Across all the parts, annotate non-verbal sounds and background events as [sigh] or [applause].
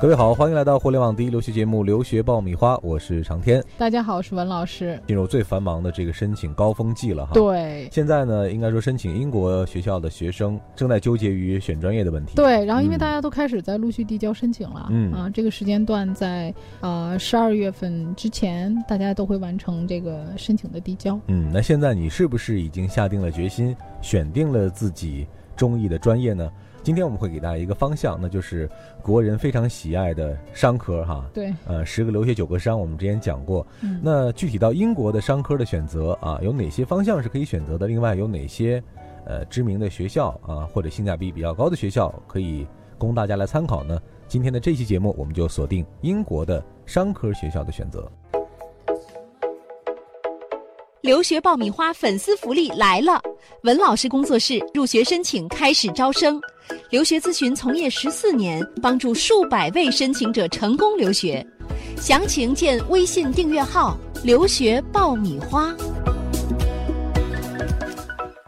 各位好，欢迎来到互联网第一留学节目《留学爆米花》，我是长天。大家好，我是文老师。进入最繁忙的这个申请高峰季了哈。对。现在呢，应该说申请英国学校的学生正在纠结于选专业的问题。对，然后因为大家都开始在陆续递交申请了，嗯啊，这个时间段在呃十二月份之前，大家都会完成这个申请的递交。嗯，那现在你是不是已经下定了决心，选定了自己中意的专业呢？今天我们会给大家一个方向，那就是国人非常喜爱的商科哈。对。呃，十个留学九个商，我们之前讲过。嗯。那具体到英国的商科的选择啊，有哪些方向是可以选择的？另外有哪些呃知名的学校啊，或者性价比比较高的学校可以供大家来参考呢？今天的这期节目，我们就锁定英国的商科学校的选择。留学爆米花粉丝福利来了！文老师工作室入学申请开始招生，留学咨询从业十四年，帮助数百位申请者成功留学。详情见微信订阅号“留学爆米花”。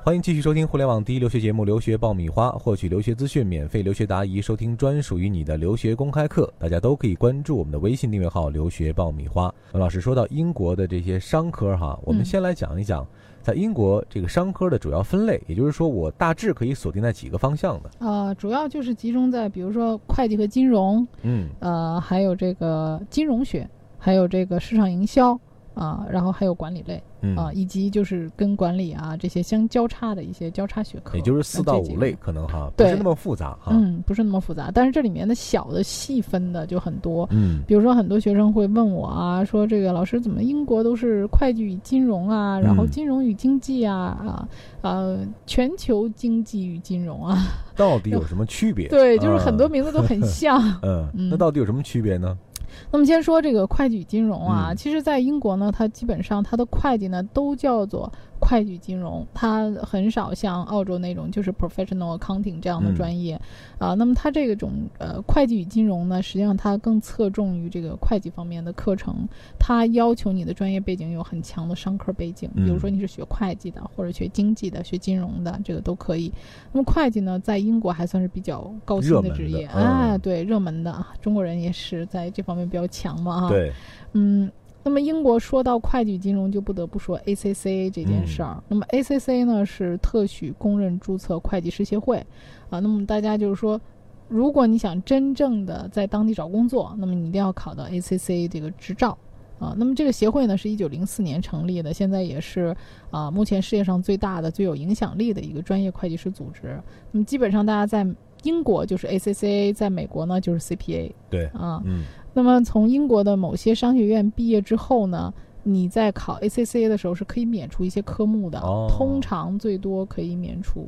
欢迎继续收听互联网第一留学节目《留学爆米花》，获取留学资讯、免费留学答疑、收听专属于你的留学公开课，大家都可以关注我们的微信订阅号“留学爆米花”。文老师说到英国的这些商科哈，我们先来讲一讲，在英国这个商科的主要分类，也就是说，我大致可以锁定在几个方向的。呃，主要就是集中在比如说会计和金融，嗯，呃，还有这个金融学，还有这个市场营销。啊，然后还有管理类，啊，以及就是跟管理啊这些相交叉的一些交叉学科，也就是四到五类可能哈，不是那么复杂哈，嗯，不是那么复杂，但是这里面的小的细分的就很多，嗯，比如说很多学生会问我啊，说这个老师怎么英国都是会计与金融啊，然后金融与经济啊，啊，呃，全球经济与金融啊，到底有什么区别？对，就是很多名字都很像，嗯，那到底有什么区别呢？那么先说这个会计与金融啊，其实，在英国呢，它基本上它的会计呢都叫做。会计金融，它很少像澳洲那种就是 professional accounting 这样的专业，啊，那么它这个种呃会计与金融呢，实际上它更侧重于这个会计方面的课程，它要求你的专业背景有很强的商科背景，比如说你是学会计的，或者学经济的，学金融的，这个都可以。那么会计呢，在英国还算是比较高薪的职业，啊，对，热门的，中国人也是在这方面比较强嘛，啊，对，嗯。那么英国说到会计金融，就不得不说 ACCA 这件事儿。那么 ACCA 呢是特许公认注册会计师协会，啊，那么大家就是说，如果你想真正的在当地找工作，那么你一定要考到 ACCA 这个执照，啊，那么这个协会呢是一九零四年成立的，现在也是啊目前世界上最大的、最有影响力的一个专业会计师组织。那么基本上大家在英国就是 ACCA，在美国呢就是 CPA。对，啊，嗯。那么从英国的某些商学院毕业之后呢，你在考 ACCA 的时候是可以免除一些科目的，通常最多可以免除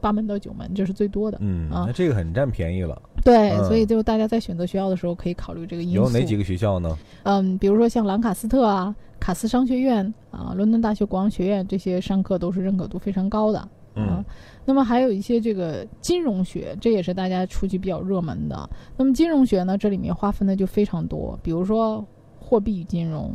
八门到九门，这是最多的。嗯，那这个很占便宜了。对，所以就大家在选择学校的时候可以考虑这个因素。有哪几个学校呢？嗯，比如说像兰卡斯特啊、卡斯商学院啊、伦敦大学国王学院这些商科都是认可度非常高的。嗯，那么还有一些这个金融学，这也是大家出去比较热门的。那么金融学呢，这里面划分的就非常多，比如说货币与金融，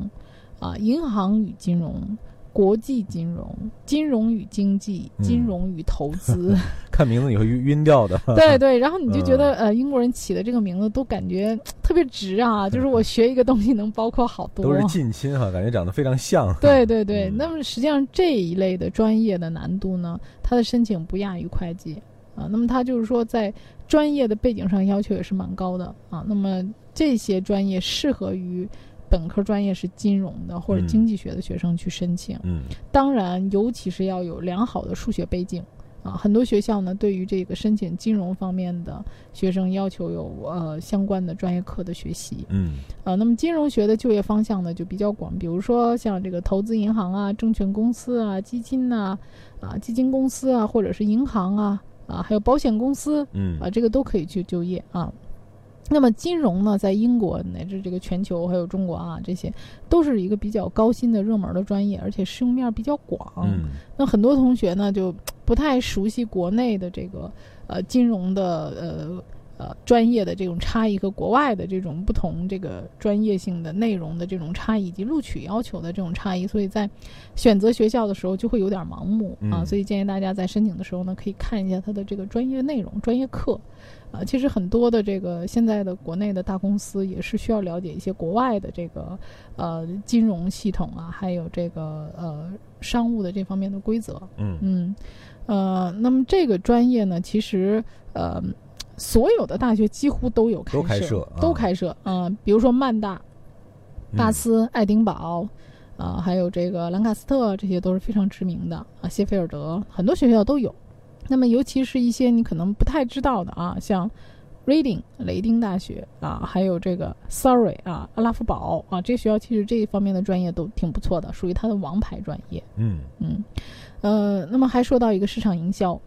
啊，银行与金融。国际金融、金融与经济、金融与投资，[laughs] 看名字你会晕晕掉的。[laughs] [laughs] 对对，然后你就觉得呃，英国人起的这个名字都感觉 [tsk] 特别值啊，就是我学一个东西能包括好多。都是近亲哈，感觉长得非常像。对对对，那么实际上这一类的专业的难度呢，它的申请不亚于会计啊。那么它就是说在专业的背景上要求也是蛮高的啊。那么这些专业适合于。本科专业是金融的或者经济学的学生去申请，嗯，当然，尤其是要有良好的数学背景，啊，很多学校呢对于这个申请金融方面的学生要求有呃相关的专业课的学习，嗯，呃，那么金融学的就业方向呢就比较广，比如说像这个投资银行啊、证券公司啊、基金呐，啊，基金公司啊，或者是银行啊，啊，还有保险公司，嗯，啊，这个都可以去就业啊。那么金融呢，在英国乃至这个全球还有中国啊，这些都是一个比较高薪的热门的专业，而且适用面比较广。那很多同学呢就不太熟悉国内的这个呃金融的呃呃专业的这种差异和国外的这种不同这个专业性的内容的这种差异以及录取要求的这种差异，所以在选择学校的时候就会有点盲目啊。嗯所以建议大家在申请的时候呢，可以看一下它的这个专业内容、专业课。啊，其实很多的这个现在的国内的大公司也是需要了解一些国外的这个呃金融系统啊，还有这个呃商务的这方面的规则。嗯嗯，呃，那么这个专业呢，其实呃所有的大学几乎都有开都开设啊都开设啊、比如说曼大、嗯大斯、爱丁堡。啊、还有这个兰卡斯特，这些都是非常知名的啊。谢菲尔德很多学校都有。那么，尤其是一些你可能不太知道的啊，像 Reading 雷丁大学啊，还有这个 Surrey 啊，阿拉夫堡啊，这些学校其实这一方面的专业都挺不错的，属于它的王牌专业。嗯嗯，呃，那么还说到一个市场营销，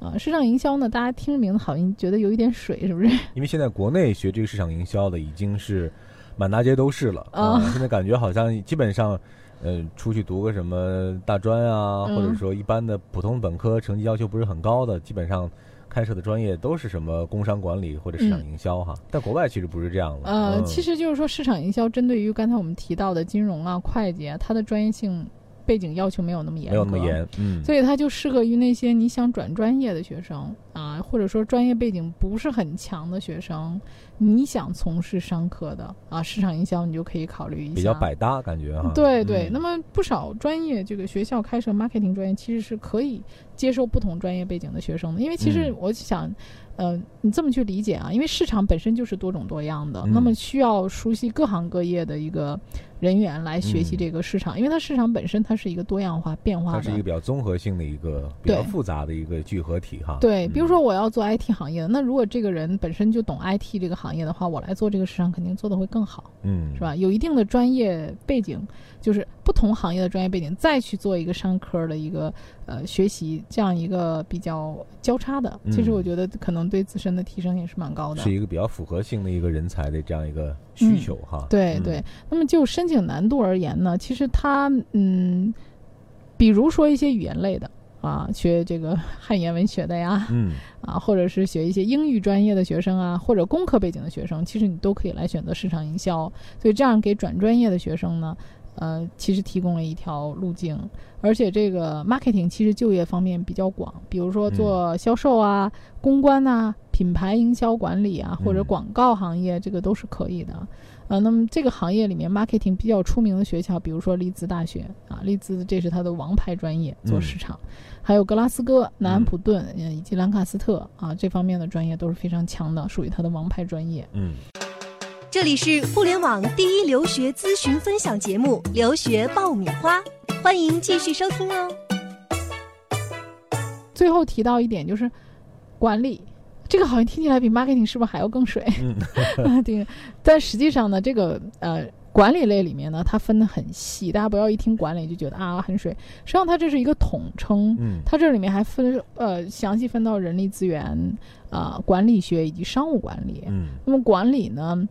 啊，市场营销呢，大家听着名字好像觉得有一点水，是不是？[laughs] 因为现在国内学这个市场营销的已经是满大街都是了啊现在感觉好像基本上，呃，出去读个什么大专啊，嗯或者说一般的普通本科成绩要求不是很高的，基本上开设的专业都是什么工商管理或者市场营销哈。但国外其实不是这样的。呃，嗯其实就是说市场营销针对于刚才我们提到的金融啊、会计啊，它的专业性背景要求没有那么严格，没有那么严，嗯，所以它就适合于那些你想转专业的学生啊，或者说专业背景不是很强的学生，你想从事商科的啊，市场营销你就可以考虑一下。比较百搭感觉哈。对对，嗯。那么不少专业这个学校开设 marketing 专业，其实是可以接受不同专业背景的学生的，因为其实嗯。我想，呃，你这么去理解啊，因为市场本身就是多种多样的，嗯那么需要熟悉各行各业的一个人员来学习嗯这个市场，因为它市场本身它是一个多样化变化的，它是一个比较综合性的一个比较复杂的一个聚合体哈。对，嗯比如说我要做 IT 行业的，那如果这个人本身就懂 IT 这个行业的话，我来做这个市场肯定做的会更好，嗯，是吧？有一定的专业背景，就是不同行业的专业背景，再去做一个商科的一个呃学习，这样一个比较交叉的，其实嗯我觉得可能对自身的提升也是蛮高的。是一个比较符合性的一个人才的这样一个需求哈。嗯对对，那么就申请难度而言呢，其实它嗯，比如说一些语言类的啊，学这个 [laughs] 汉语言文学的呀，嗯啊，或者是学一些英语专业的学生啊，或者工科背景的学生，其实你都可以来选择市场营销。所以这样给转专业的学生呢，呃，其实提供了一条路径。而且这个 marketing 其实就业方面比较广，比如说做销售啊、公关呐、品牌营销管理啊，或者嗯广告行业，这个都是可以的。呃，那么这个行业里面 marketing 比较出名的学校，比如说利兹大学啊，利兹这是它的王牌专业，做嗯市场。还有格拉斯哥、南安普顿，呃以及兰卡斯特啊，这方面的专业都是非常强的，属于它的王牌专业。嗯，这里是互联网第一留学咨询分享节目《留学爆米花》，欢迎继续收听哦。最后提到一点就是管理，这个好像听起来比 marketing 是不是还要更水？嗯 [laughs] [laughs] 对，但实际上呢，这个呃管理类里面呢，它分得很细，大家不要一听管理就觉得啊很水，实际上它这是一个统称。嗯它这里面还分呃详细分到人力资源、啊、管理学以及商务管理。嗯那么管理呢，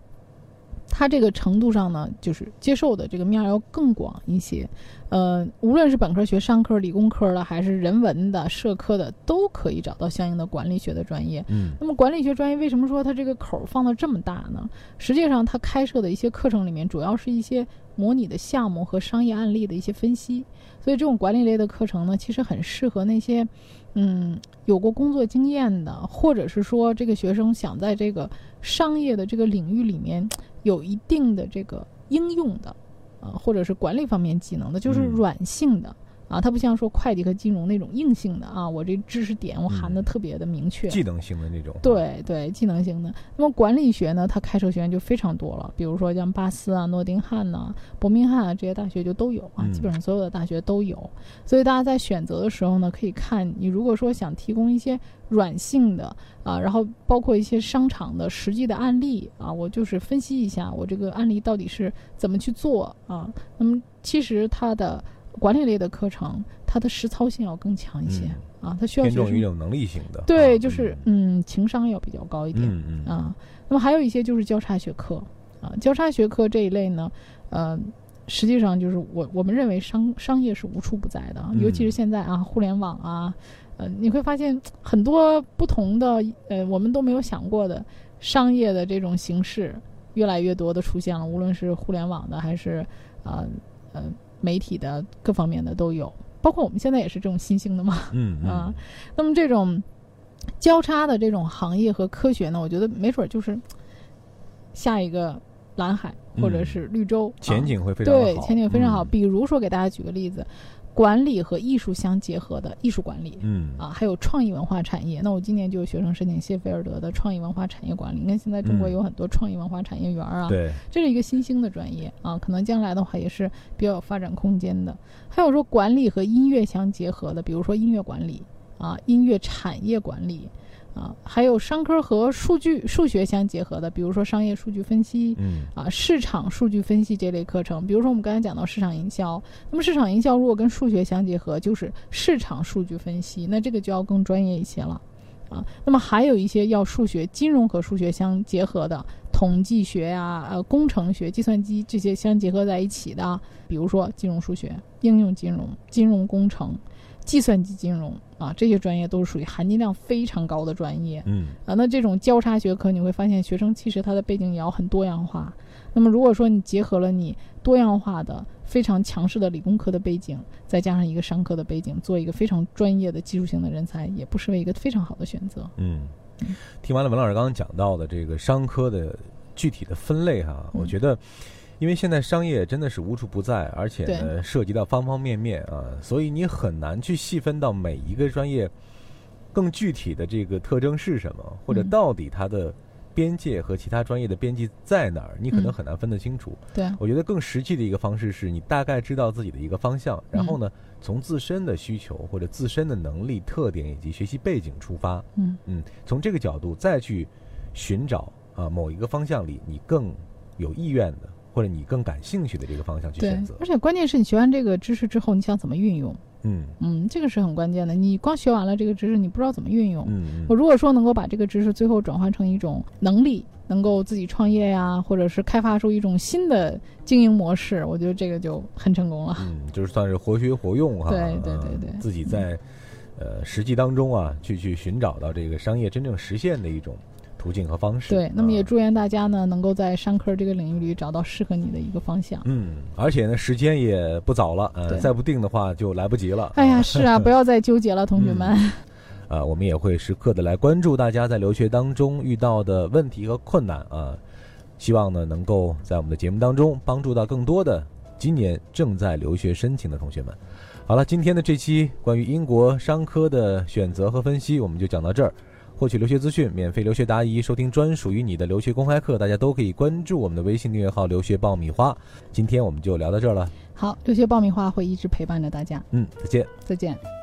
它这个程度上呢，就是接受的这个面儿要更广一些。呃，无论是本科学、商科、理工科的，还是人文的、社科的，都可以找到相应的管理学的专业。嗯那么管理学专业为什么说它这个口儿放的这么大呢？实际上，它开设的一些课程里面，主要是一些模拟的项目和商业案例的一些分析。所以，这种管理类的课程呢，其实很适合那些，嗯，有过工作经验的，或者是说这个学生想在这个商业的这个领域里面有一定的这个应用的，啊、或者是管理方面技能的，就是嗯软性的。啊，它不像说会计和金融那种硬性的啊，我这知识点我含的嗯特别的明确。技能性的那种。对对，技能型的。那么管理学呢，它开设学院就非常多了，比如说像巴斯啊、诺丁汉呐、伯明翰啊这些大学就都有啊，嗯基本上所有的大学都有。所以大家在选择的时候呢，可以看你如果说想提供一些软性的啊，然后包括一些商场的实际的案例啊，我就是分析一下我这个案例到底是怎么去做啊。那么其实它的管理类的课程，它的实操性要更强一些、啊，它需要偏重于一种能力型的。对，啊就是嗯，情商要比较高一点。嗯嗯啊。那么还有一些就是交叉学科啊，交叉学科这一类呢，呃，实际上就是我我们认为商商业是无处不在的啊，嗯尤其是现在啊，互联网啊，呃，你会发现很多不同的呃，我们都没有想过的商业的这种形式越来越多的出现了，无论是互联网的还是呃呃媒体的各方面的都有，包括我们现在也是这种新兴的嘛。嗯嗯。[laughs] 啊，那么这种交叉的这种行业和科学呢，我觉得没准儿就是下一个蓝海或者嗯。是绿洲，前景会非常好，对，前景非常好。嗯。比如说，给大家举个例子，管理和艺术相结合的艺术管理。嗯啊，还有创意文化产业。那我今年就有学生申请谢菲尔德的创意文化产业管理。你看现在中国嗯有很多创意文化产业园儿啊，对，这是一个新兴的专业啊，可能将来的话也是比较有发展空间的。还有说管理和音乐相结合的，比如说音乐管理啊，音乐产业管理啊，还有商科和数据数学相结合的，比如说商业数据分析。嗯啊，市场数据分析这类课程，比如说我们刚才讲到市场营销，那么市场营销如果跟数学相结合，就是市场数据分析，那这个就要更专业一些了。啊，那么还有一些要数学、金融和数学相结合的，统计学呀、呃，工程学、计算机这些相结合在一起的，比如说金融数学、应用金融、金融工程、计算机金融啊，这些专业都是属于含金量非常高的专业。嗯啊，那这种交叉学科，你会发现学生其实他的背景也要很多样化。那么如果说你结合了你多样化的、非常强势的理工科的背景，再加上一个商科的背景，做一个非常专业的技术性的人才，也不失为一个非常好的选择。嗯，听完了文老师刚刚讲到的这个商科的具体的分类哈，嗯我觉得。因为现在商业真的是无处不在，而且呢涉及到方方面面啊，所以你很难去细分到每一个专业更具体的这个特征是什么，或者嗯到底它的边界和其他专业的边界在哪儿，你可能嗯。很难分得清楚。对，我觉得更实际的一个方式是你大概知道自己的一个方向，然后呢，从自身的需求或者自身的能力特点以及学习背景出发，嗯。嗯，从这个角度再去寻找啊某一个方向里你更有意愿的或者你更感兴趣的这个方向去对选择，。而且关键是你学完这个知识之后，你想怎么运用？嗯嗯，这个是很关键的。你光学完了这个知识，你不知道怎么运用。嗯嗯我如果说能够把这个知识最后转换成一种能力，能够自己创业呀，或者是开发出一种新的经营模式，我觉得这个就很成功了。嗯，就是算是活学活用哈。[laughs] 对对嗯对对自己在呃实际当中啊，去去寻找到这个商业真正实现的一种途径和方式。对，那么也啊祝愿大家呢，能够在商科这个领域里找到适合你的一个方向。嗯，而且呢，时间也不早了，呃，再不定的话就来不及了。哎呀，是啊，不要再纠结了，同学们。啊，我们也会时刻的来关注大家在留学当中遇到的问题和困难啊，希望呢能够在我们的节目当中帮助到更多的今年正在留学申请的同学们。好了，今天的这期关于英国商科的选择和分析，我们就讲到这儿。获取留学资讯，免费留学答疑，收听专属于你的留学公开课，大家都可以关注我们的微信订阅号“留学爆米花”。今天我们就聊到这儿了，好，留学爆米花会一直陪伴着大家，嗯，再见。再见。